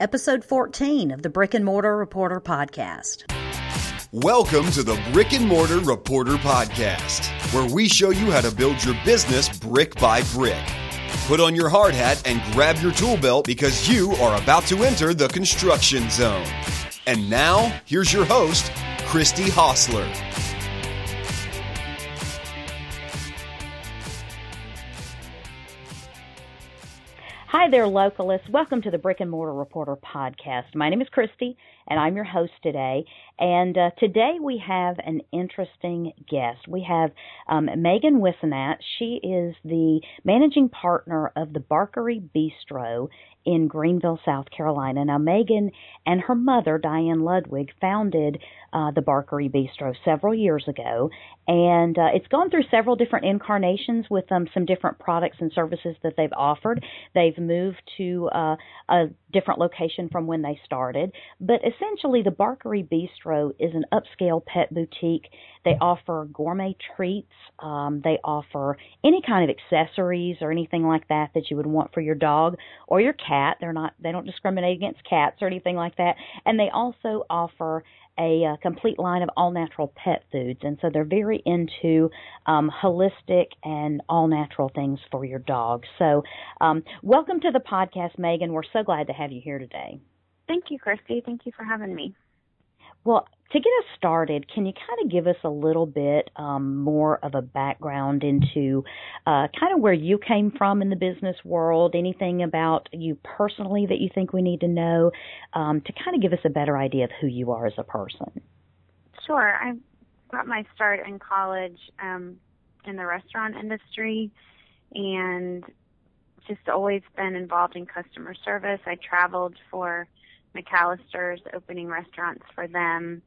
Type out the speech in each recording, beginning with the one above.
episode 14 of the Brick and Mortar Reporter podcast. Welcome to the Brick and Mortar Reporter podcast, where we show you how to build your business brick by brick. Put on your hard hat and grab your tool belt because you are about to enter the construction zone. And now, here's your host, Christy Hostler. Hi there, localists. Welcome to the Brick and Mortar Reporter podcast. My name is Christy, and I'm your host today. And uh, today we have an interesting guest. We have um, Megan Wissenat. She is the managing partner of the Barkery Bistro in Greenville, South Carolina. Now, Megan and her mother, Diane Ludwig, founded uh, the Barkery Bistro several years ago, and uh, it's gone through several different incarnations with um, some different products and services that they've offered. They've moved to uh, a different location from when they started, but essentially, the Barkery Bistro is an upscale pet boutique. They offer gourmet treats. Um, they offer any kind of accessories or anything like that that you would want for your dog or your cat. They're not. They don't discriminate against cats or anything like that. And they also offer a, a complete line of all natural pet foods, and so they're very into um, holistic and all natural things for your dog. So, um, welcome to the podcast, Megan. We're so glad to have you here today. Thank you, Christy. Thank you for having me. Well, to get us started, can you kind of give us a little bit um, more of a background into uh, kind of where you came from in the business world? Anything about you personally that you think we need to know um, to kind of give us a better idea of who you are as a person? Sure. I got my start in college um, in the restaurant industry and just always been involved in customer service. I traveled for McAlister's opening restaurants for them.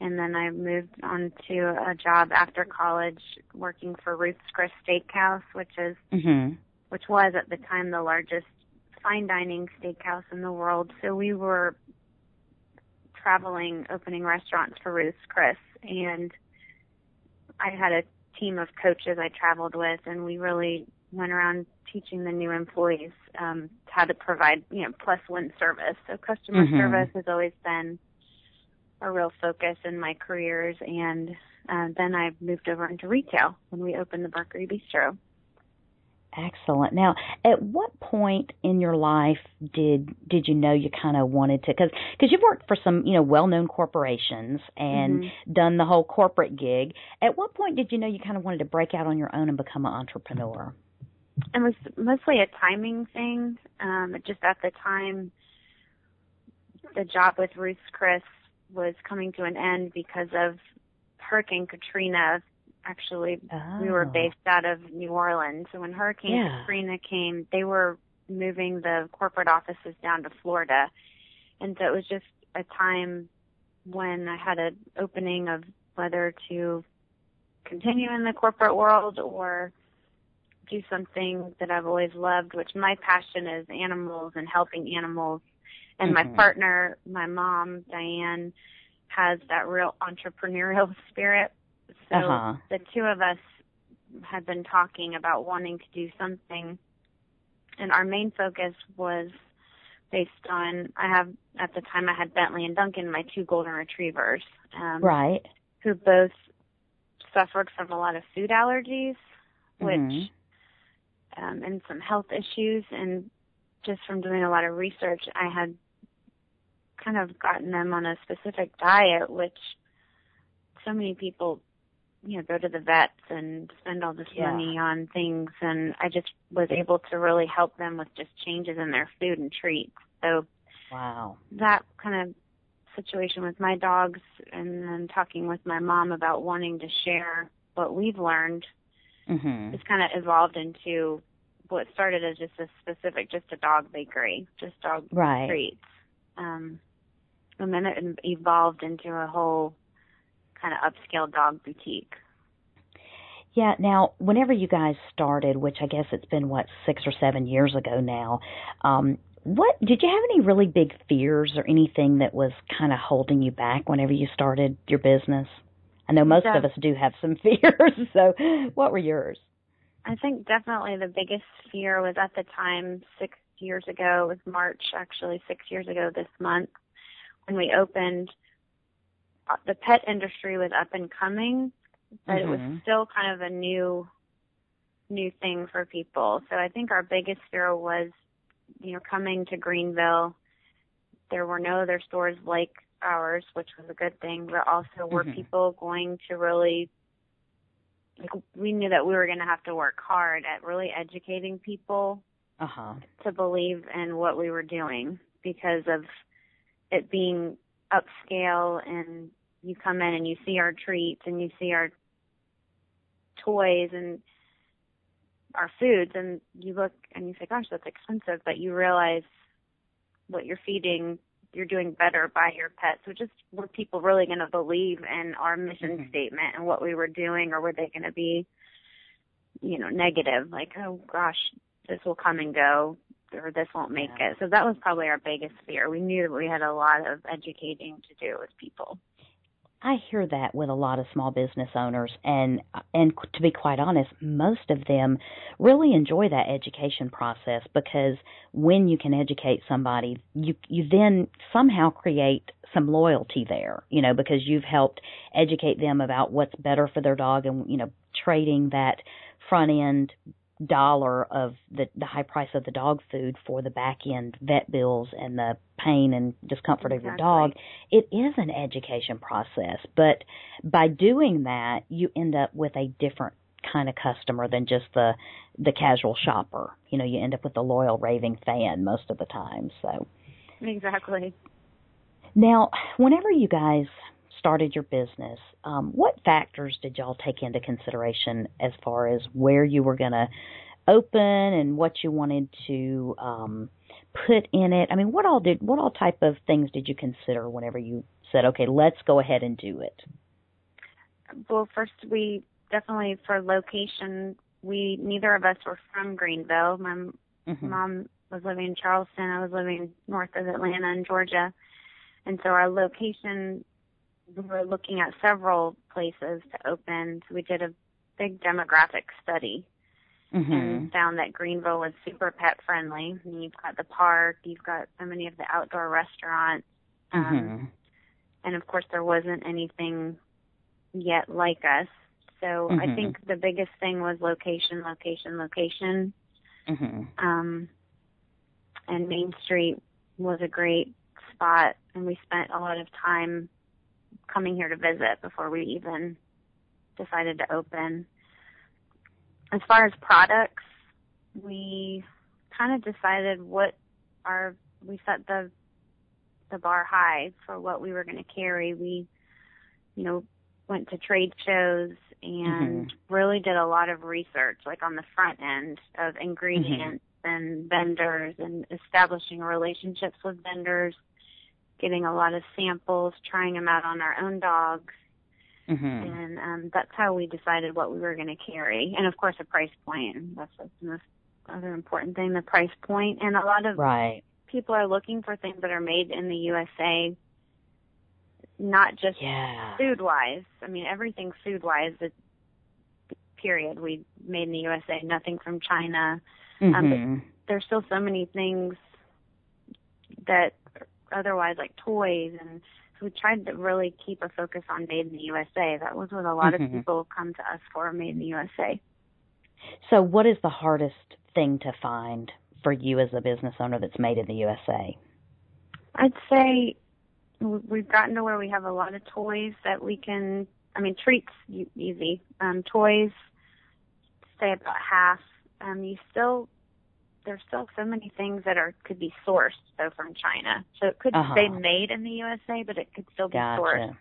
And then I moved on to a job after college working for Ruth's Chris Steakhouse, which is mm-hmm. which was at the time the largest fine dining steakhouse in the world. So we were traveling opening restaurants for Ruth's Chris and I had a team of coaches I traveled with and we really went around teaching the new employees um, how to provide, you know, plus one service. So customer Mhm. service has always been a real focus in my careers, and uh, then I moved over into retail when we opened the Barkery Bistro. Excellent. Now, at what point in your life did did you know you kind of wanted to? Because because you've worked for some you know well known corporations and done the whole corporate gig. At what point did you know you kind of wanted to break out on your own and become an entrepreneur? It was mostly a timing thing. Um, just at the time, the job with Ruth's Chris was coming to an end because of Hurricane Katrina. Actually, we were Oh. based out of New Orleans. So when Hurricane Yeah. Katrina came, they were moving the corporate offices down to Florida. And so it was just a time when I had an opening of whether to continue in the corporate world or do something that I've always loved, which my passion is animals and helping animals. And my Mhm. partner, my mom, Diane, has that real entrepreneurial spirit. So Uh-huh. the two of us had been talking about wanting to do something. And our main focus was based on, I have, at the time I had Bentley and Duncan, my two golden retrievers. Um, Right. who both suffered from a lot of food allergies, which Mhm. Um, and some health issues, and just from doing a lot of research, I had kind of gotten them on a specific diet, which so many people, you know, go to the vets and spend all this Yeah. money on things, and I just was able to really help them with just changes in their food and treats. So Wow. that kind of situation with my dogs and then talking with my mom about wanting to share what we've learned Mhm. has kind of evolved into what started as just a specific just a dog bakery just dog Right. treats um and then it evolved into a whole kind of upscale dog boutique Yeah. Now, whenever you guys started, which I guess it's been what six or seven years ago now, um, what did you have any really big fears or anything that was kind of holding you back whenever you started your business? I know most Yeah. of us do have some fears. So, what were yours? I think definitely the biggest fear was at the time six years ago. It was March, actually, six years ago this month when we opened. Uh, the pet industry was up and coming, but mm-hmm. it was mm-hmm. still kind of a new, new thing for people. So I think our biggest fear was, you know, coming to Greenville. There were no other stores like ours, which was a good thing, but also were mm-hmm. people going to really like we knew that we were going to have to work hard at really educating people uh-huh. to believe in what we were doing because of it being upscale and you come in and you see our treats and you see our toys and our foods and you look and you say gosh that's expensive but you realize what you're feeding you're doing better by your pet. So just were people really going to believe in our mission mm-hmm. statement and what we were doing, or were they going to be, you know, negative? Like, oh gosh, this will come and go, or this won't make yeah. it. So that was probably our biggest fear. We knew that we had a lot of educating to do with people. I hear that with a lot of small business owners and and to be quite honest, most of them really enjoy that education process because when you can educate somebody, you you then somehow create some loyalty there, you know, because you've helped educate them about what's better for their dog and you know, trading that front end dollar of the the high price of the dog food for the back end vet bills and the pain and discomfort exactly. of your dog. It is an education process but by doing that you end up with a different kind of customer than just the the casual shopper. You know you end up with a loyal raving fan most of the time so. Exactly. Now whenever you guys started your business, um, what factors did y'all take into consideration as far as where you were going to open and what you wanted to um, put in it? I mean, what all did what all type of things did you consider whenever you said, okay, let's go ahead and do it? Well, first we definitely for location, we neither of us were from Greenville. My mm-hmm. mom was living in Charleston. I was living north of Atlanta in Georgia. And so our location we were looking at several places to open. So we did a big demographic study mm-hmm. and found that Greenville was super pet friendly. I mean, you've got the park, you've got so many of the outdoor restaurants, um, mm-hmm. and of course there wasn't anything yet like us. So mm-hmm. I think the biggest thing was location, location, location. Mm-hmm. Um, and Main Street was a great spot, and we spent a lot of time coming here to visit before we even decided to open. As far as products, we kind of decided what our we set the the bar high for what we were going to carry. We, you know, went to trade shows and mm-hmm. really did a lot of research, like on the front end of ingredients mm-hmm. and vendors and establishing relationships with vendors getting a lot of samples, trying them out on our own dogs. Mm-hmm. And um, that's how we decided what we were going to carry. And of course, a price point. That's the most other important thing, the price point. And a lot of right. people are looking for things that are made in the USA, not just yeah. food wise. I mean, everything food wise, period. We made in the USA, nothing from China. Mm-hmm. Um, mm-hmm. there's still so many things that otherwise like toys and so we tried to really keep a focus on made in the USA. That was what a lot mm-hmm. of people come to us for, made in the USA. So what is the hardest thing to find for you as a business owner that's made in the USA? I'd say we've gotten to where we have a lot of toys that we can I mean treats easy. Um toys say about half. Um you still there's still so many things that are could be sourced though from China. So it could uh-huh. say made in the USA, but it could still be gotcha. sourced.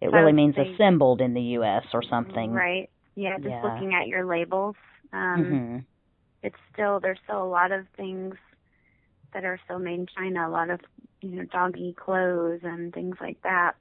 It so really means say, assembled in the US or something. Right. Yeah, just yeah. looking at your labels. Um mm-hmm. it's still there's still a lot of things that are still made in China, a lot of, you know, doggy clothes and things like that.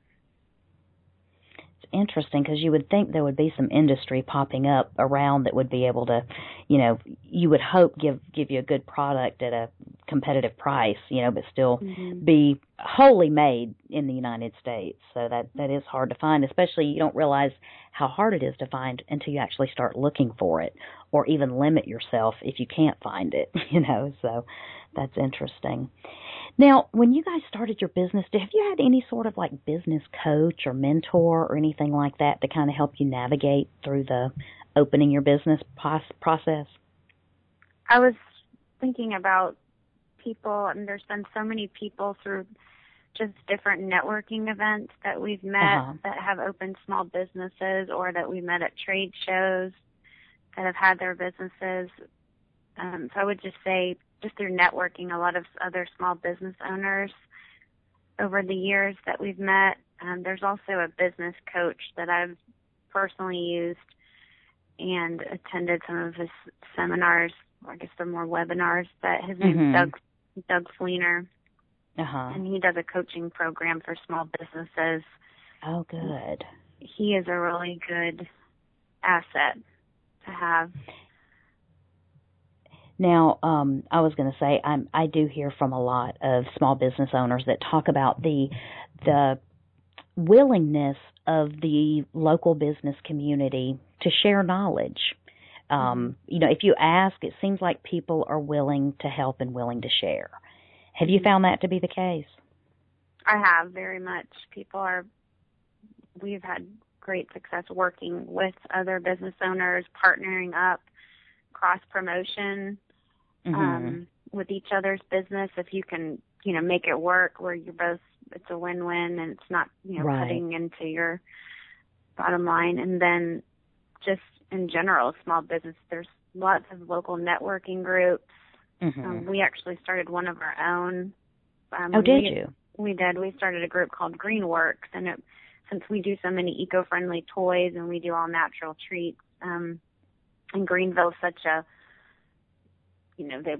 Interesting because you would think there would be some industry popping up around that would be able to, you know, you would hope give give you a good product at a competitive price, you know, but still mm-hmm. be wholly made in the United States. So that that is hard to find, especially you don't realize how hard it is to find until you actually start looking for it or even limit yourself if you can't find it, you know. So that's interesting. Now, when you guys started your business, have you had any sort of like business coach or mentor or anything like that to kind of help you navigate through the opening your business process? I was thinking about people, and there's been so many people through just different networking events that we've met uh-huh. that have opened small businesses or that we met at trade shows that have had their businesses. Um, so I would just say just through networking, a lot of other small business owners over the years that we've met. Um, there's also a business coach that I've personally used and attended some of his seminars, or I guess they're more webinars. That his name's mm-hmm. Doug Doug Fleener, uh-huh. and he does a coaching program for small businesses. Oh, good. He is a really good asset to have. Now, um, I was going to say I'm, I do hear from a lot of small business owners that talk about the the willingness of the local business community to share knowledge. Um, mm-hmm. you know, if you ask, it seems like people are willing to help and willing to share. Have you mm-hmm. found that to be the case? I have very much. People are. We've had great success working with other business owners, partnering up, cross promotion mm-hmm. um, with each other's business. If you can, you know, make it work where you're both, it's a win-win and it's not, you know, right. cutting into your bottom line. And then just in general, small business, there's lots of local networking groups. Mm-hmm. Um, we actually started one of our own. Um, oh, did we, you? We did. We started a group called Greenworks, and it, since we do so many eco-friendly toys and we do all natural treats, um, and Greenville's such a you know, they,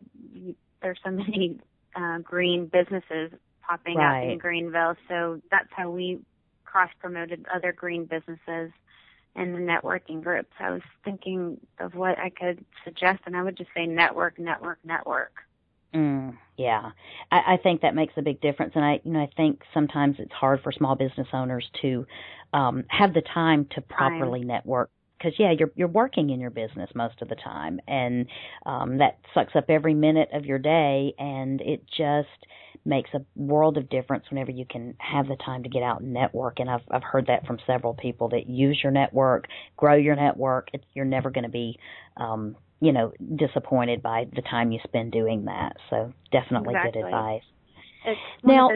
there's so many uh, green businesses popping right. up in Greenville. So that's how we cross promoted other green businesses in the networking groups. I was thinking of what I could suggest, and I would just say network, network, network. Mm, yeah, I, I think that makes a big difference, and I, you know, I think sometimes it's hard for small business owners to um, have the time to properly time. network because yeah, you're you're working in your business most of the time, and um, that sucks up every minute of your day, and it just makes a world of difference whenever you can have the time to get out and network. And I've I've heard that from several people that use your network, grow your network. It's, you're never going to be um, you know disappointed by the time you spend doing that. So definitely exactly. good advice. It's now.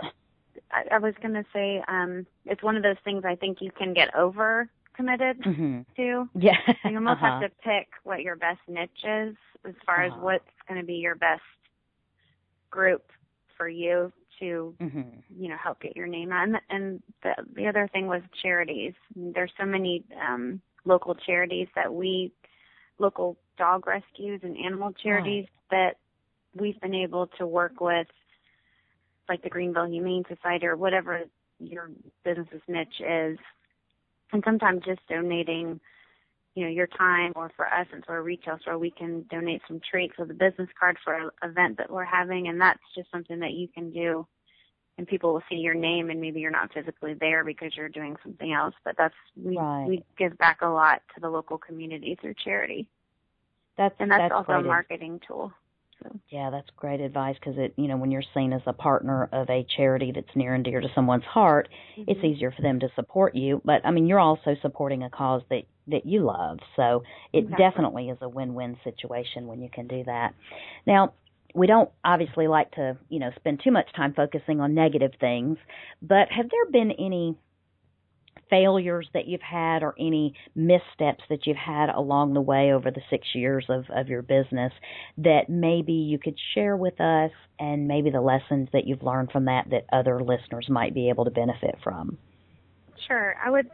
I, I was going to say um, it's one of those things I think you can get over committed mm-hmm. to. Yeah. So you almost uh-huh. have to pick what your best niche is as far uh-huh. as what's going to be your best group for you to mm-hmm. you know help get your name on and the the other thing was charities there's so many um local charities that we local dog rescues and animal charities right. that we've been able to work with like the Greenville Humane Society or whatever your business's niche is and sometimes just donating you know your time or for us for a retail store we can donate some treats with a business card for an event that we're having. And that's just something that you can do. And people will see your name and maybe you're not physically there because you're doing something else. But that's we right. we give back a lot to the local community through charity. That's and that's, that's also a marketing tool so. Yeah, that's great advice because it, you know, when you're seen as a partner of a charity that's near and dear to someone's heart, mm-hmm. it's easier for them to support you. But I mean, you're also supporting a cause that that you love, so it exactly. definitely is a win-win situation when you can do that. Now, we don't obviously like to, you know, spend too much time focusing on negative things, but have there been any failures that you've had or any missteps that you've had along the way over the six years of, of your business that maybe you could share with us and maybe the lessons that you've learned from that that other listeners might be able to benefit from? Sure. I would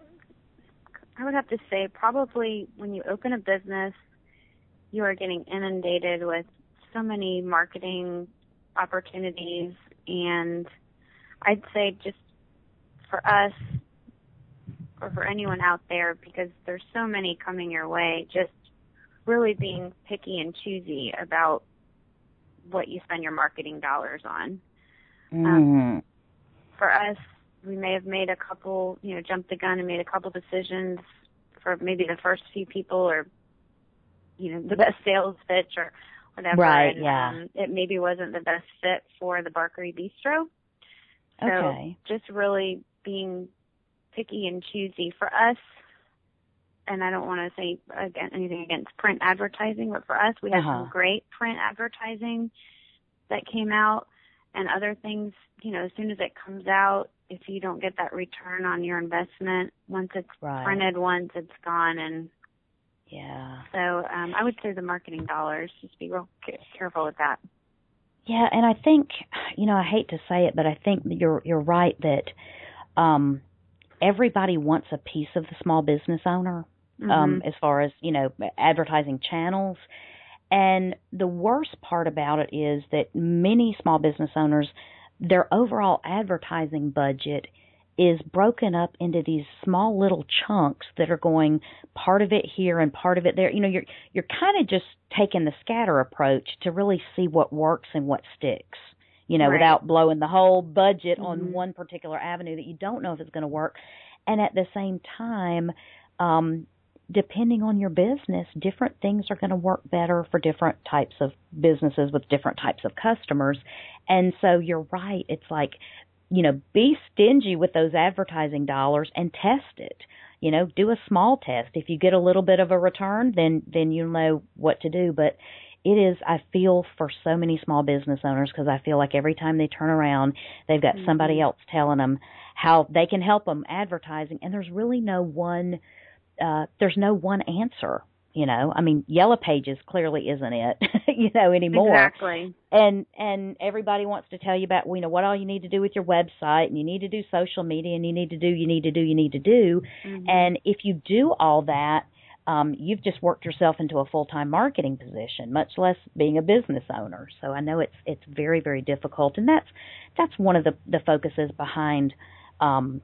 I would have to say probably when you open a business you are getting inundated with so many marketing opportunities and I'd say just for us or for anyone out there because there's so many coming your way, just really being picky and choosy about what you spend your marketing dollars on. Um, mm. for us, we may have made a couple, you know, jumped the gun and made a couple decisions for maybe the first few people or, you know, the best sales pitch or whatever. Right, and, yeah. Um, it maybe wasn't the best fit for the Barkery Bistro. So okay. just really being picky and choosy for us. And I don't want to say again anything against print advertising, but for us, we have uh-huh. some great print advertising that came out, and other things. You know, as soon as it comes out, if you don't get that return on your investment, once it's right. printed once, it's gone, and yeah. so um, I would say the marketing dollars. Just be real careful with that. Yeah, and I think you know I hate to say it, but I think you're you're right that um, everybody wants a piece of the small business owner mm-hmm. um, as far as you know advertising channels. And the worst part about it is that many small business owners, their overall advertising budget is broken up into these small little chunks that are going part of it here and part of it there. You know, you're you're kind of just taking the scatter approach to really see what works and what sticks. You know, right. without blowing the whole budget mm-hmm. on one particular avenue that you don't know if it's going to work. And at the same time, um, depending on your business, different things are going to work better for different types of businesses with different types of customers. And so you're right. It's like, you know, be stingy with those advertising dollars and test it. You know, do a small test. If you get a little bit of a return, then then you know what to do. But it is I feel for so many small business owners because I feel like every time they turn around, they've got mm-hmm. somebody else telling them how they can help them advertising, and there's really no one uh, there's no one answer. You know, I mean, Yellow Pages clearly isn't it, you know, anymore. Exactly. And and everybody wants to tell you about, you know, what all you need to do with your website, and you need to do social media, and you need to do, you need to do, you need to do. Mm-hmm. And if you do all that, um, you've just worked yourself into a full time marketing position, much less being a business owner. So I know it's it's very very difficult, and that's that's one of the the focuses behind um,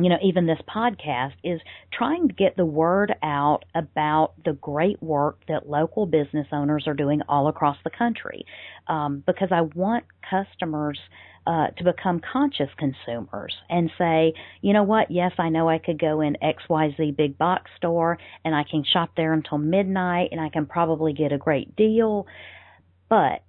you know, even this podcast is trying to get the word out about the great work that local business owners are doing all across the country. Um, because I want customers uh, to become conscious consumers and say, you know what, yes, I know I could go in XYZ big box store and I can shop there until midnight and I can probably get a great deal, but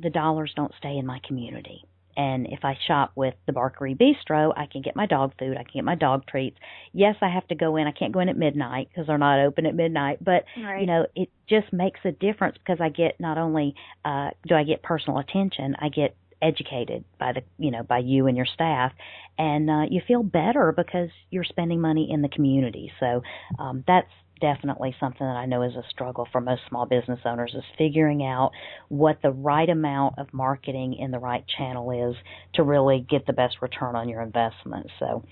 the dollars don't stay in my community. And if I shop with the Barkery Bistro, I can get my dog food. I can get my dog treats. Yes, I have to go in. I can't go in at midnight because they're not open at midnight. But right. you know, it just makes a difference because I get not only uh, do I get personal attention, I get educated by the you know by you and your staff and uh, you feel better because you're spending money in the community so um, that's definitely something that I know is a struggle for most small business owners is figuring out what the right amount of marketing in the right channel is to really get the best return on your investment. So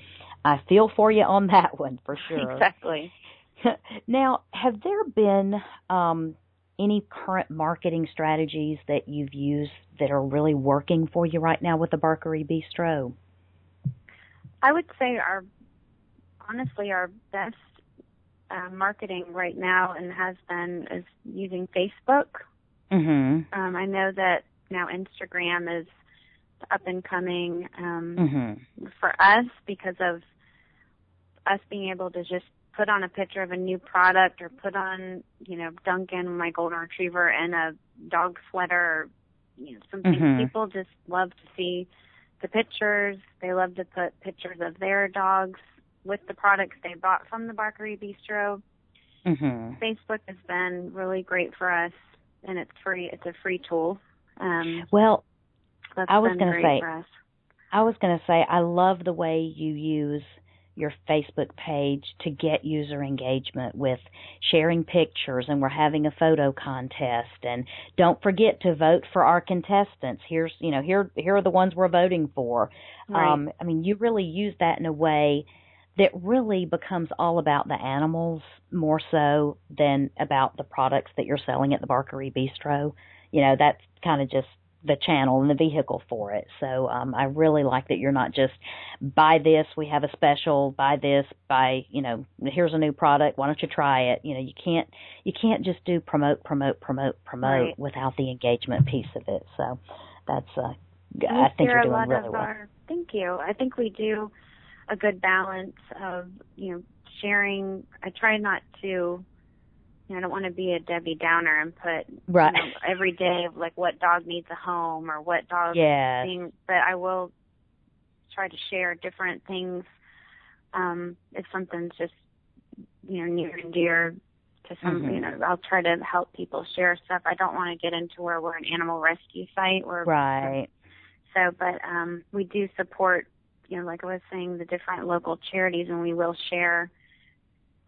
I feel for you on that one for sure. Exactly. now, have there been um, any current marketing strategies that you've used that are really working for you right now with the Barkery Bistro? I would say our honestly our best uh, marketing right now and has been is using Facebook. Mm-hmm. Um, I know that now Instagram is up and coming um, mm-hmm. for us because of us being able to just put on a picture of a new product or put on, you know, Duncan, my golden retriever, in a dog sweater or, you know, something. Mm-hmm. People just love to see the pictures. They love to put pictures of their dogs with the products they bought from the Barkery Bistro. Mm-hmm. Facebook has been really great for us, and it's free. It's a free tool. Um, well, that's I was going to say, for us. I was going to say, I love the way you use your Facebook page to get user engagement with sharing pictures and we're having a photo contest and don't forget to vote for our contestants. Here's, you know, here here are the ones we're voting for. Right. Um I mean, you really use that in a way that really becomes all about the animals more so than about the products that you're selling at the Barkery Bistro. You know, that's kind of just the channel and the vehicle for it. So um, I really like that you're not just buy this, we have a special, buy this, buy you know here's a new product, why don't you try it? You know you can't you can't just do promote promote promote promote right. without the engagement piece of it. So that's uh, I think you're doing really well. Our, thank you. I think we do a good balance of you know sharing. I try not to I don't want to be a Debbie Downer and put right. you know, every day of like what dog needs a home or what dog yes. thing, but I will try to share different things um if something's just you know near and dear to some mm-hmm. you know I'll try to help people share stuff. I don't want to get into where we're an animal rescue site or right. So, but um we do support you know like I was saying the different local charities and we will share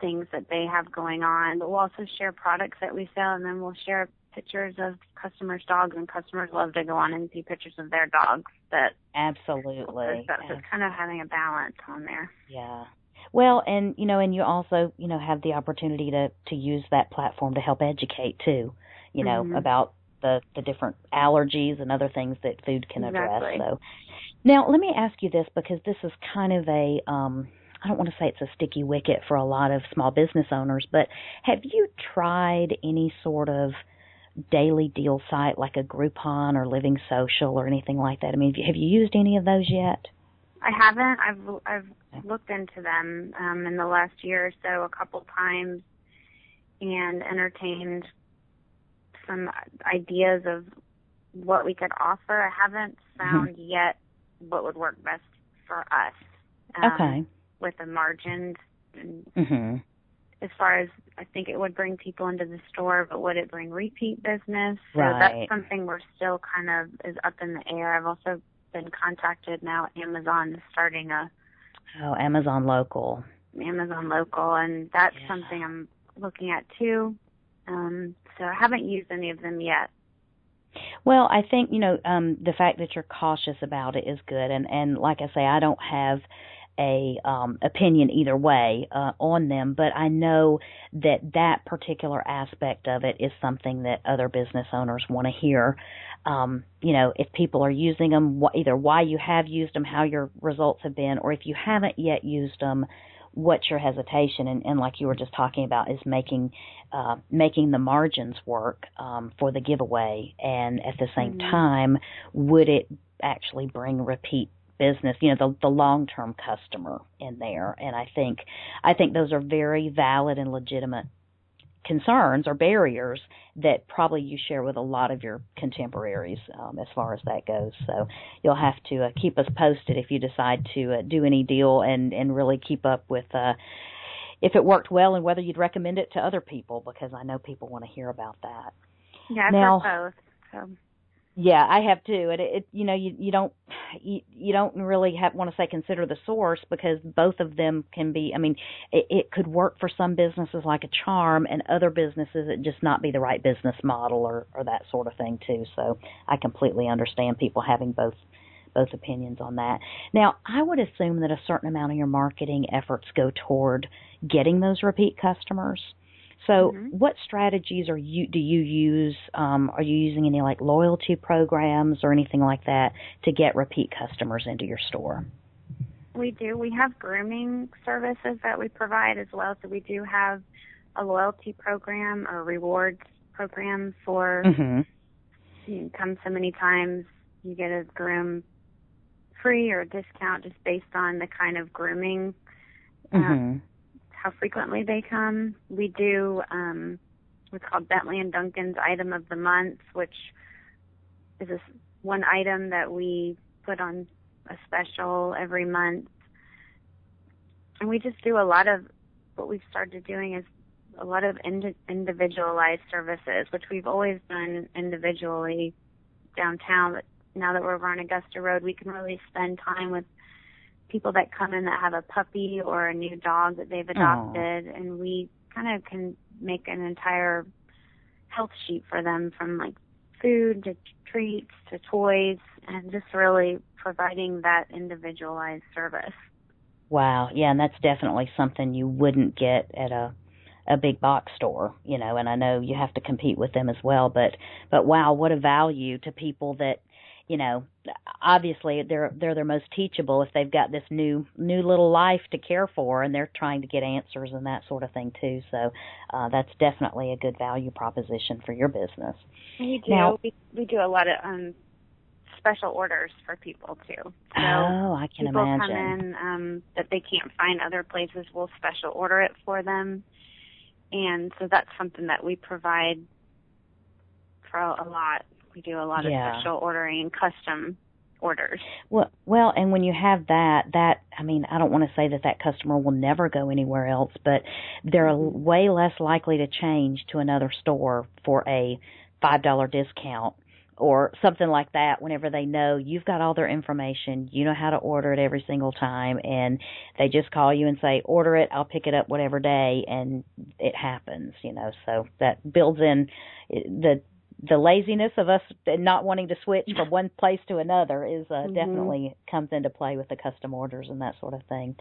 things that they have going on. But we'll also share products that we sell, and then we'll share pictures of customers' dogs, and customers love to go on and see pictures of their dogs. That absolutely, so, so it's kind of having a balance on there. Yeah. Well, and you know, and you also, you know, have the opportunity to to use that platform to help educate too, you know, mm-hmm. about the the different allergies and other things that food can address. Exactly. So, now let me ask you this because this is kind of a um I don't want to say it's a sticky wicket for a lot of small business owners, but have you tried any sort of daily deal site like a Groupon or Living Social or anything like that? I mean, have you used any of those yet? I haven't. I've I've looked into them um, in the last year or so a couple times, and entertained some ideas of what we could offer. I haven't mm-hmm. found mm-hmm. yet what would work best for us. Um, okay with the margins. And mm-hmm. As far as I think it would bring people into the store, but would it bring repeat business? So right. that's something we're still kind of is up in the air. I've also been contacted now. Amazon is starting a oh Amazon local. Amazon local, and that's yeah. something I'm looking at too. Um, so I haven't used any of them yet. Well, I think you know um, the fact that you're cautious about it is good, and and like I say, I don't have a um, opinion either way uh, on them, but I know that that particular aspect of it is something that other business owners want to hear. Um, you know, if people are using them, wh- either why you have used them, how your results have been, or if you haven't yet used them, what's your hesitation? And, and like you were just talking about, is making uh, making the margins work um, for the giveaway, and at the same mm-hmm. time, would it actually bring repeat business, you know, the the long term customer in there. And I think I think those are very valid and legitimate concerns or barriers that probably you share with a lot of your contemporaries um, as far as that goes. So you'll have to uh, keep us posted if you decide to uh, do any deal and and really keep up with. Uh, if it worked well and whether you'd recommend it to other people because I know people want to hear about that. Yeah, now, both. So. Yeah, I have too. And it, it you know, you you don't you, you don't really have want to say consider the source because both of them can be. I mean, it, it could work for some businesses like a charm, and other businesses it just not be the right business model or or that sort of thing too. So I completely understand people having both both opinions on that. Now, I would assume that a certain amount of your marketing efforts go toward getting those repeat customers. So, mm-hmm. what strategies are you do you use? Um, are you using any like loyalty programs or anything like that to get repeat customers into your store? We do. We have grooming services that we provide as well. So we do have a loyalty program or rewards program for mm-hmm. you come so many times you get a groom free or a discount just based on the kind of grooming uh, mm-hmm how frequently they come. We do um, what's called Bentley and Duncan's item of the month, which is a, one item that we put on a special every month. And we just do a lot of what we've started doing is a lot of ind- individualized services, which we've always done individually downtown. But now that we're on Augusta Road, we can really spend time with people that come in that have a puppy or a new dog that they've adopted, Aww. and we kind of can make an entire health sheet for them from like food to treats to toys, and just really providing that individualized service. Wow, yeah, and that's definitely something you wouldn't get at a a big box store, you know, and I know you have to compete with them as well, but but wow, what a value to people that you know, obviously they're they're their most teachable if they've got this new new little life to care for and they're trying to get answers and that sort of thing too. So uh, that's definitely a good value proposition for your business. We do. Now, we we do a lot of um special orders for people too. So oh, I can people imagine. come in um that they can't find other places, we'll special order it for them. And so that's something that we provide for a lot. We do a lot Yeah. of special ordering and custom orders. Well, well, and when you have that, that I mean, I don't want to say that that customer will never go anywhere else, but they're Mm-hmm. way less likely to change to another store for a five dollar discount or something like that. Whenever they know you've got all their information, you know how to order it every single time, and they just call you and say, "Order it, I'll pick it up whatever day," and it happens. You know, so that builds in eh, the the laziness of us not wanting to switch from one place to another is uh, Mhm. definitely comes into play with the custom orders and that sort of thing.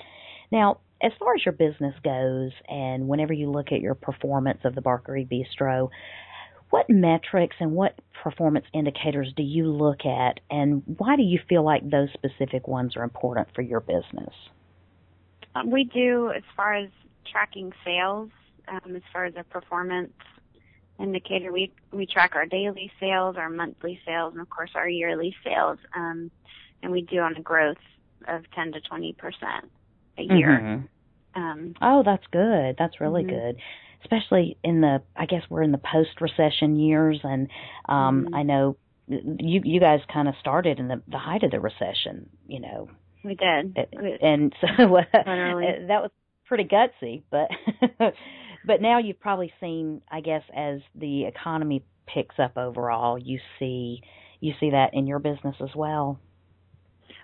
Now, as far as your business goes, and whenever you look at your performance of the Barkery Bistro, what metrics and what performance indicators do you look at, and why do you feel like those specific ones are important for your business? Um, we do as far as tracking sales, um, as far as our performance indicator. We we track our daily sales, our monthly sales, and of course our yearly sales. Um, and we do on a growth of 10 to 20 percent a year. Mhm. Um, Oh, that's good. That's really Mhm. good. Especially in the I guess we're in the post recession years and um Mhm. I know you you guys kind of started in the the height of the recession, you know. we did. We- And so Literally. that was pretty gutsy, but but now you've probably seen I guess as the economy picks up overall, you see you see that in your business as well.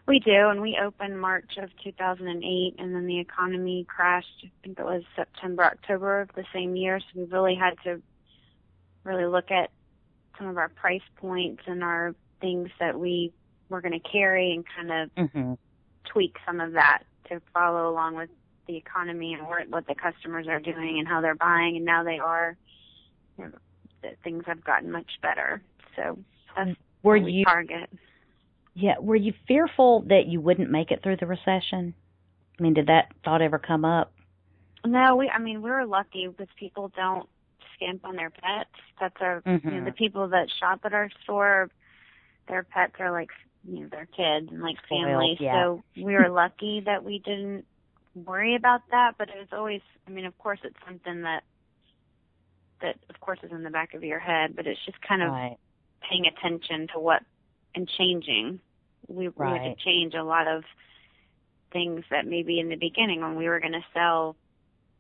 We do, and we opened March of 2008, and then the economy crashed. I think it was September, October of the same year. So we really had to really look at some of our price points and our things that we were going to carry, and kind of Mhm. tweak some of that to follow along with the economy and what what the customers are doing and how they're buying. And now they are. You know, that things have gotten much better. So that's Were what we you target. Yeah, were you fearful that you wouldn't make it through the recession? I mean, did that thought ever come up? No, we. I mean, we were lucky because people don't skimp on their pets. That's our. You know, Mhm. the people that shop at our store, their pets are like you know their kids and like Spoiled, family. yeah. So we were lucky that we didn't worry about that. But it was always. I mean, of course, it's something that that of course is in the back of your head. But it's just kind of Right. paying attention to what and changing. We, we had to change a lot of things that maybe in the beginning when we were going to sell,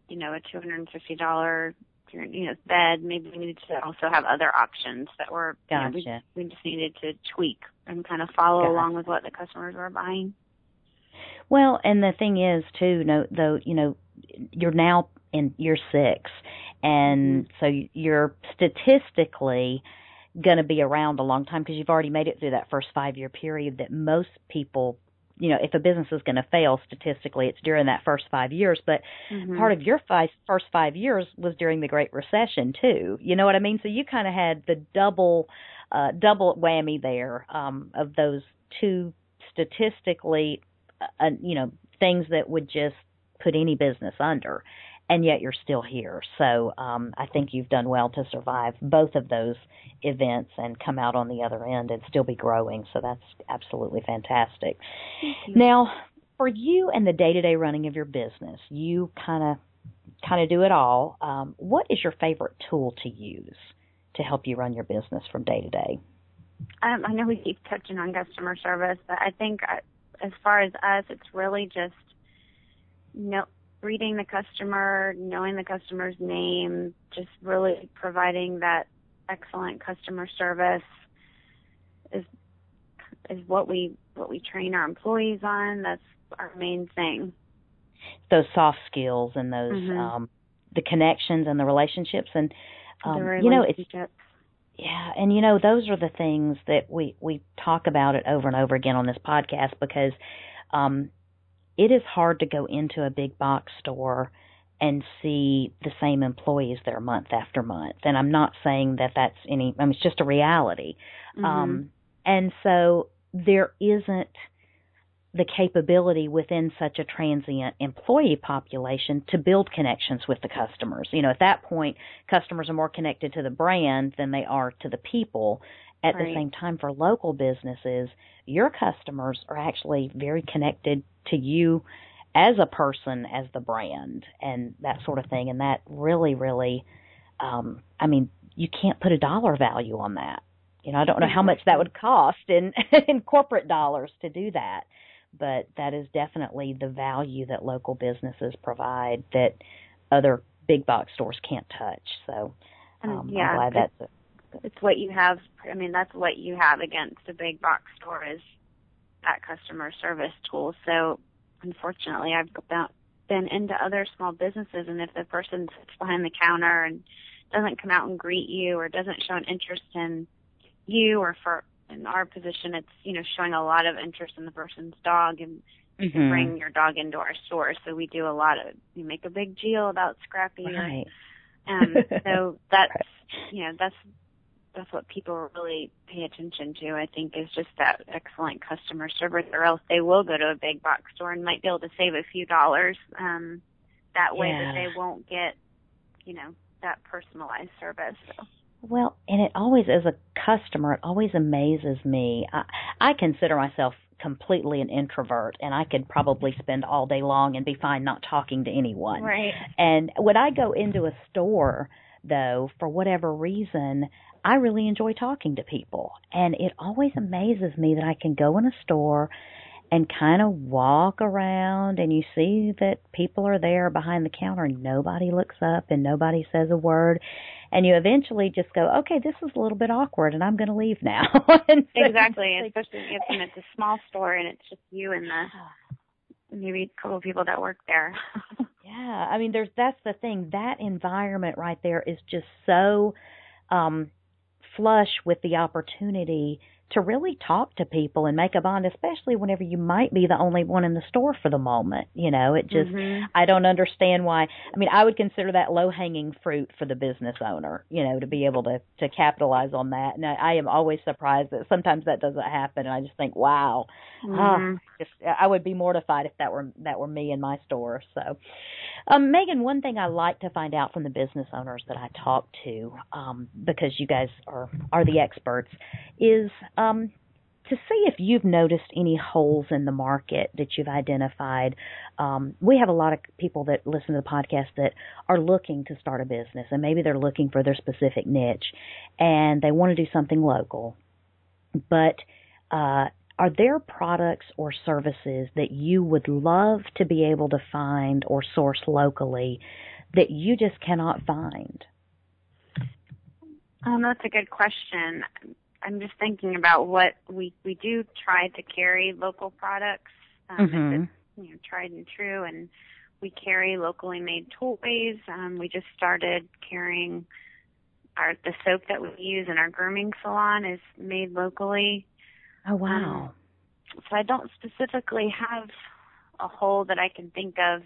you know, a two hundred and fifty dollar you know bed, maybe we needed to also have other options that were you know, we, Gotcha. we just needed to tweak and kind of follow Gotcha. along with what the customers were buying. Well, and the thing is too, no, though, you know, you're now in year six, and Mm-hmm. so you're statistically going to be around a long time because you've already made it through that first five year period that most people. You know, if a business is going to fail statistically, it's during that first five years. But Mhm. part of your five, first five years was during the Great Recession too. You know what I mean? So you kind of had the double, uh, double whammy there um, of those two statistically, uh, you know, things that would just put any business under, and yet you're still here. So um, I think you've done well to survive both of those events and come out on the other end and still be growing. So that's absolutely fantastic. Now, for you and the day-to-day running of your business, you kind of kind of do it all. Um, what is your favorite tool to use to help you run your business from day to day? Um, I know we keep touching on customer service, but I think uh, as far as us, it's really just know, reading the customer, knowing the customer's name, just really providing that excellent customer service is is what we what we train our employees on. That's our main thing. Those soft skills and those Mhm. um, the connections and the relationships and um, the you know it's relationships. Yeah, and you know those are the things that we we talk about it over and over again on this podcast because um it is hard to go into a big box store and see the same employees there month after month. And I'm not saying that that's any I mean it's just a reality. Mhm. Um And so there isn't the capability within such a transient employee population to build connections with the customers. You know, at that point, customers are more connected to the brand than they are to the people. At Right. the same time, for local businesses, your customers are actually very connected to you as a person, as the brand, and that sort of thing. And that really, really, um, I mean, you can't put a dollar value on that. You know, I don't know how much that would cost in in corporate dollars to do that, but that is definitely the value that local businesses provide that other big box stores can't touch. So um, yeah, I'm glad that's it's what you have i mean that's what you have against a big box store is that customer service tool so unfortunately i've been into other small businesses and if the person sits behind the counter and doesn't come out and greet you or doesn't show an interest in you or for in our position it's you know showing a lot of interest in the person's dog and you can Mhm. bring your dog into our store so we do a lot of we make a big deal about scrappy right. um, so that's you know that's that's what people really pay attention to. I think is just that excellent customer service, or else they will go to a big box store and might be able to save a few dollars um, that way, Yeah. but they won't get you know that personalized service. So. Well, and it always, as a customer, it always amazes me. I, I consider myself completely an introvert, and I could probably spend all day long and be fine not talking to anyone. Right. And when I go into a store, though, for whatever reason, I really enjoy talking to people. And it always amazes me that I can go in a store and kind of walk around and you see that people are there behind the counter and nobody looks up and nobody says a word. And you eventually just go, okay, this is a little bit awkward and I'm going to leave now. And so- Exactly, especially if it's a small store and it's just you and the maybe a couple of people that work there. Yeah, I mean, there's that's the thing. That environment right there is just so um, flush with the opportunity to really talk to people and make a bond, especially whenever you might be the only one in the store for the moment. You know, it just Mhm. I don't understand why. I mean, I would consider that low hanging fruit for the business owner. You know, to be able to to capitalize on that. And I, I am always surprised that sometimes that doesn't happen. And I just think, wow, Ah, Mhm. just I would be mortified if that were that were me in my store. So, um, Megan, one thing I like to find out from the business owners that I talk to, um, because you guys are are the experts, is um, to see if you've noticed any holes in the market that you've identified. Um, we have a lot of people that listen to the podcast that are looking to start a business, and maybe they're looking for their specific niche, and they want to do something local, but uh, are there products or services that you would love to be able to find or source locally that you just cannot find? Um, that's a good question. I'm just thinking about what we we do try to carry local products. Um, Mhm. it's you know tried and true, and we carry locally made toys. Um, we just started carrying our the soap that we use in our grooming salon is made locally. Oh wow. So I don't specifically have a hole that I can think of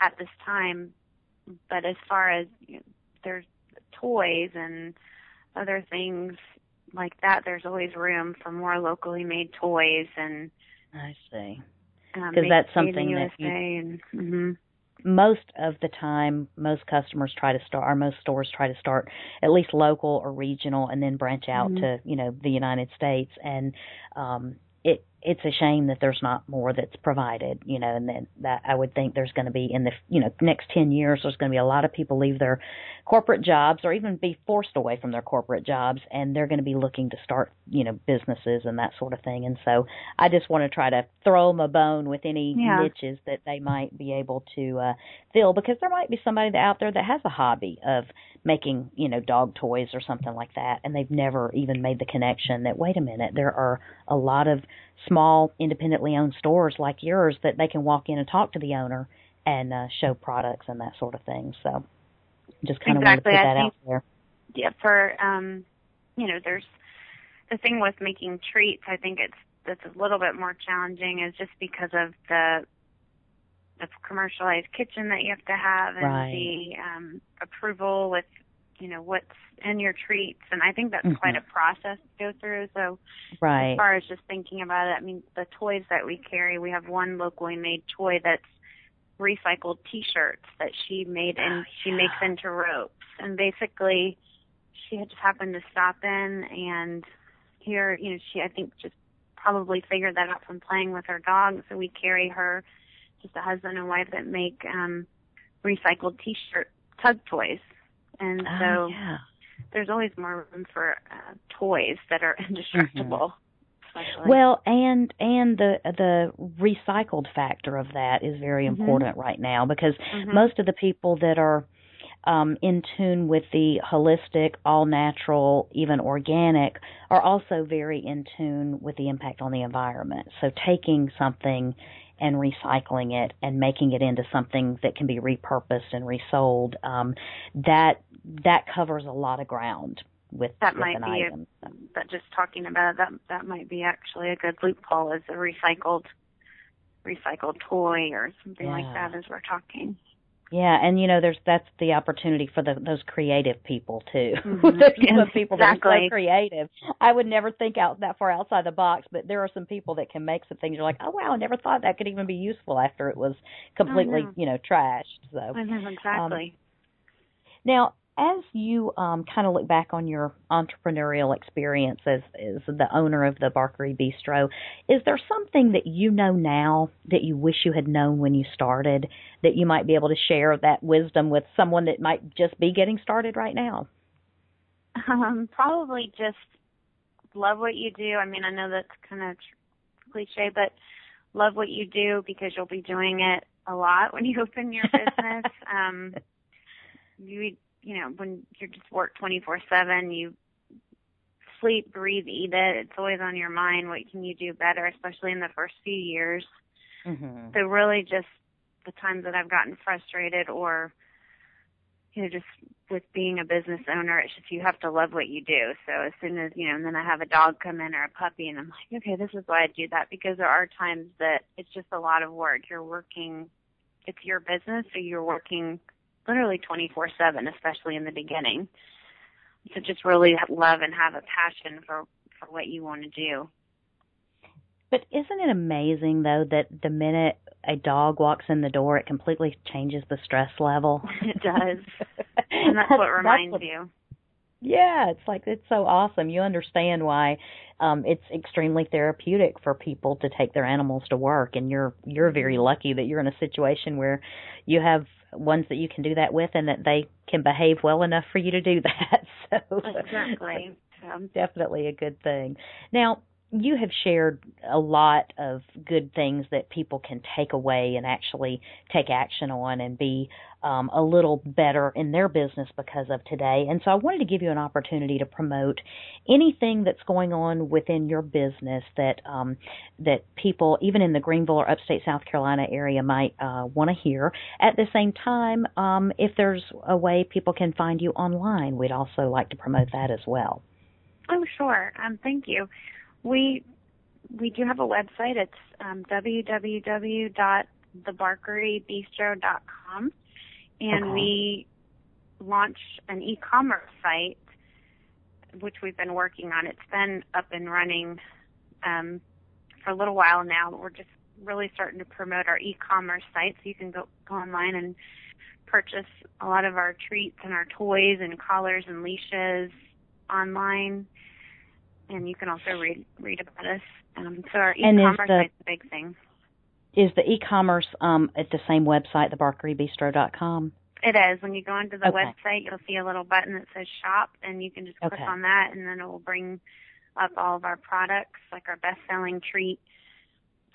at this time, but as far as you know, there's toys and other things like that, there's always room for more locally made toys and I see. Because made- that's something that you- and mhm. Most of the time, most customers try to start, or most stores try to start at least local or regional, and then branch out Mhm. to you know the United States. And um, it's a shame that there's not more that's provided. You know, and then that I would think there's going to be in the you know next ten years there's going to be a lot of people leave their corporate jobs or even be forced away from their corporate jobs, and they're going to be looking to start you know businesses and that sort of thing. And so I just want to try to throw them a bone with any Yeah. niches that they might be able to uh, fill because there might be somebody out there that has a hobby of making you know dog toys or something like that and they've never even made the connection that wait a minute there are a lot of small independently owned stores like yours that they can walk in and talk to the owner and uh, show products and that sort of thing so just kind of Exactly. want to put I that think- out there yeah, for um, you know, there's the thing with making treats. I think it's that's a little bit more challenging, is just because of the the commercialized kitchen that you have to have and Right. the um, approval with you know what's in your treats. And i think that's mm-hmm. quite a process to go through. So right. as far as just thinking about it i mean the toys that we carry we have one locally made toy that's recycled t-shirts that she made and oh, she makes into ropes. And basically she had just happened to stop in and here you know she i think just probably figured that out from playing with her dog. So we carry her just a husband and wife that make um recycled t-shirt tug toys and oh, so yeah. there's always more room for uh, toys that are indestructible. Mm-hmm. Well, and and the the recycled factor of that is very mm-hmm. important right now because mm-hmm. most of the people that are um, in tune with the holistic, all natural, even organic, are also very in tune with the impact on the environment. So taking something and recycling it and making it into something that can be repurposed and resold. Um, that that covers a lot of ground with that with might an be item. A, that just talking about it, that that might be actually a good loophole as a recycled recycled toy or something yeah. like that as we're talking. Yeah, and you know, there's that's the opportunity for the, those creative people too. Mm-hmm. the people exactly. that are so creative. I would never think out that far outside the box, but there are some people that can make some things. You're like, oh wow, I never thought that could even be useful after it was completely, you know, trashed. So I know exactly. Um, now, as you um, kind of look back on your entrepreneurial experience as, as the owner of the Barkery Bistro, is there something that you know now that you wish you had known when you started that you might be able to share that wisdom with someone that might just be getting started right now? Um, probably just love what you do. I mean, I know that's kind of cliche, but love what you do because you'll be doing it a lot when you open your business. um, you you know, when you just work 24/7, you sleep, breathe, eat it. It's always on your mind. What can you do better, especially in the first few years? Mm-hmm. So really, just the times that I've gotten frustrated or you know, just with being a business owner, it's just you have to love what you do. So as soon as, you know, and then I have a dog come in or a puppy and I'm like, okay, this is why I do that because there are times that it's just a lot of work. You're working, it's your business, so you're working literally 24 7, especially in the beginning. So just really love and have a passion for, for what you want to do. But isn't it amazing though that the minute a dog walks in the door, it completely changes the stress level? It does. and that's, that's what reminds that's what, you. Yeah, it's like it's so awesome. You understand why um it's extremely therapeutic for people to take their animals to work and you're you're very mm-hmm. lucky that you're in a situation where you have ones that you can do that with and that they can behave well enough for you to do that. So Exactly. Um, definitely a good thing. Now, you have shared a lot of good things that people can take away and actually take action on and be um, a little better in their business because of today. And so I wanted to give you an opportunity to promote anything that's going on within your business that um, that people, even in the Greenville or upstate South Carolina area, might uh, want to hear. At the same time, um, if there's a way people can find you online, we'd also like to promote that as well. Oh, sure. Um, thank you. We we do have a website. It's um, www.thebarkerybistro.com, and okay. we launched an e-commerce site, which we've been working on. It's been up and running um, for a little while now. But We're just really starting to promote our e-commerce site, so you can go, go online and purchase a lot of our treats and our toys and collars and leashes online and you can also read read about us. Um, so our e-commerce the, is a big thing. Is the e-commerce um, at the same website, thebarkerybistro.com? It is. When you go into the okay. website, you'll see a little button that says shop, and you can just click okay. on that, and then it will bring up all of our products, like our best-selling treat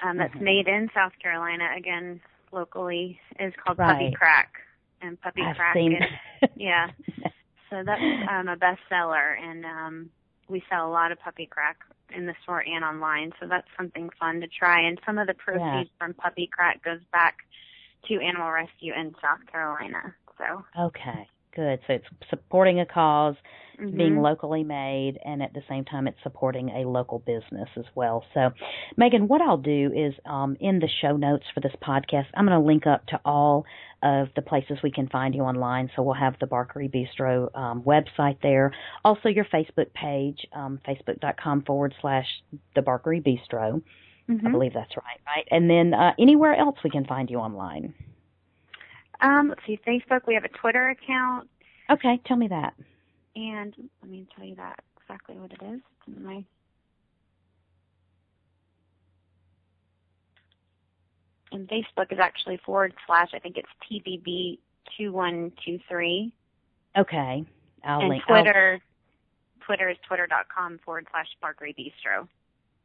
um, that's mm-hmm. made in South Carolina. Again, locally is called right. Puppy Crack, and Puppy I've Crack is yeah. So that's um, a bestseller, and um, we sell a lot of puppy crack in the store and online, so that's something fun to try. And some of the proceeds yeah. from puppy crack goes back to animal rescue in South Carolina. So okay, Good. So it's supporting a because Mhm. being locally made, and at the same time, it's supporting a local business as well. So, Megan, what I'll do is um, in the show notes for this podcast, I'm going to link up to all of the places we can find you online. So we'll have the Barkery Bistro um, website there, also your Facebook page, um, facebook.com forward slash the Barkery Bistro. I Mhm. believe that's right, right? And then uh, anywhere else we can find you online. Um, let's see, Facebook. We have a Twitter account, Okay, tell me that. and let me tell you that exactly what it is. It's in my and Facebook is actually forward slash. I think it's TBB two one two three. Okay, I'll And link. I'll- Twitter, Twitter is twitter.com forward slash Barkery Bistro.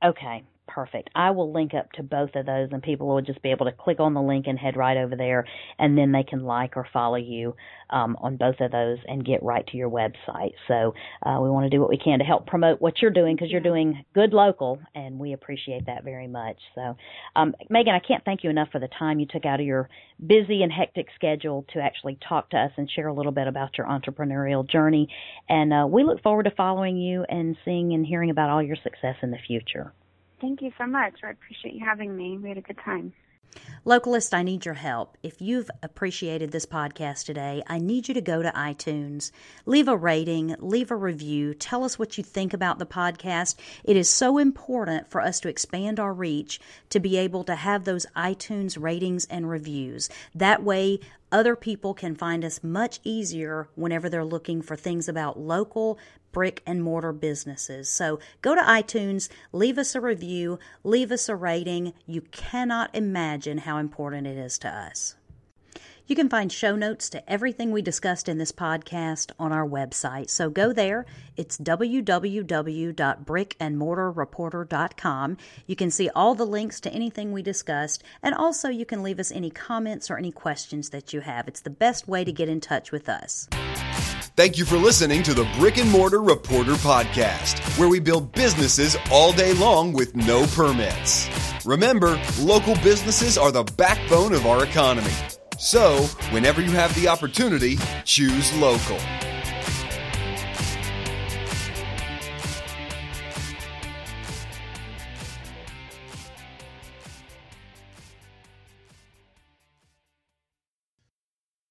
Okay, perfect. I will link up to both of those, and people will just be able to click on the link and head right over there, and then they can like or follow you um, on both of those and get right to your website. So uh, we want to do what we can to help promote what you're doing because you're doing good local, and we appreciate that very much. So, um, Megan, I can't thank you enough for the time you took out of your busy and hectic schedule to actually talk to us and share a little bit about your entrepreneurial journey. And uh, we look forward to following you and seeing and hearing about all your success in the future. Thank you so much. I appreciate you having me. We had a good time. Localist, I need your help. If you've appreciated this podcast today, I need you to go to iTunes, leave a rating, leave a review, tell us what you think about the podcast. It is so important for us to expand our reach to be able to have those iTunes ratings and reviews. That way, other people can find us much easier whenever they're looking for things about local brick and mortar businesses. So go to iTunes, leave us a review, leave us a rating. You cannot imagine how important it is to us. You can find show notes to everything we discussed in this podcast on our website. So go there. It's www.brickandmortarreporter.com. You can see all the links to anything we discussed, and also you can leave us any comments or any questions that you have. It's the best way to get in touch with us. Thank you for listening to the Brick and Mortar Reporter Podcast, where we build businesses all day long with no permits. Remember, local businesses are the backbone of our economy. So, whenever you have the opportunity, choose local.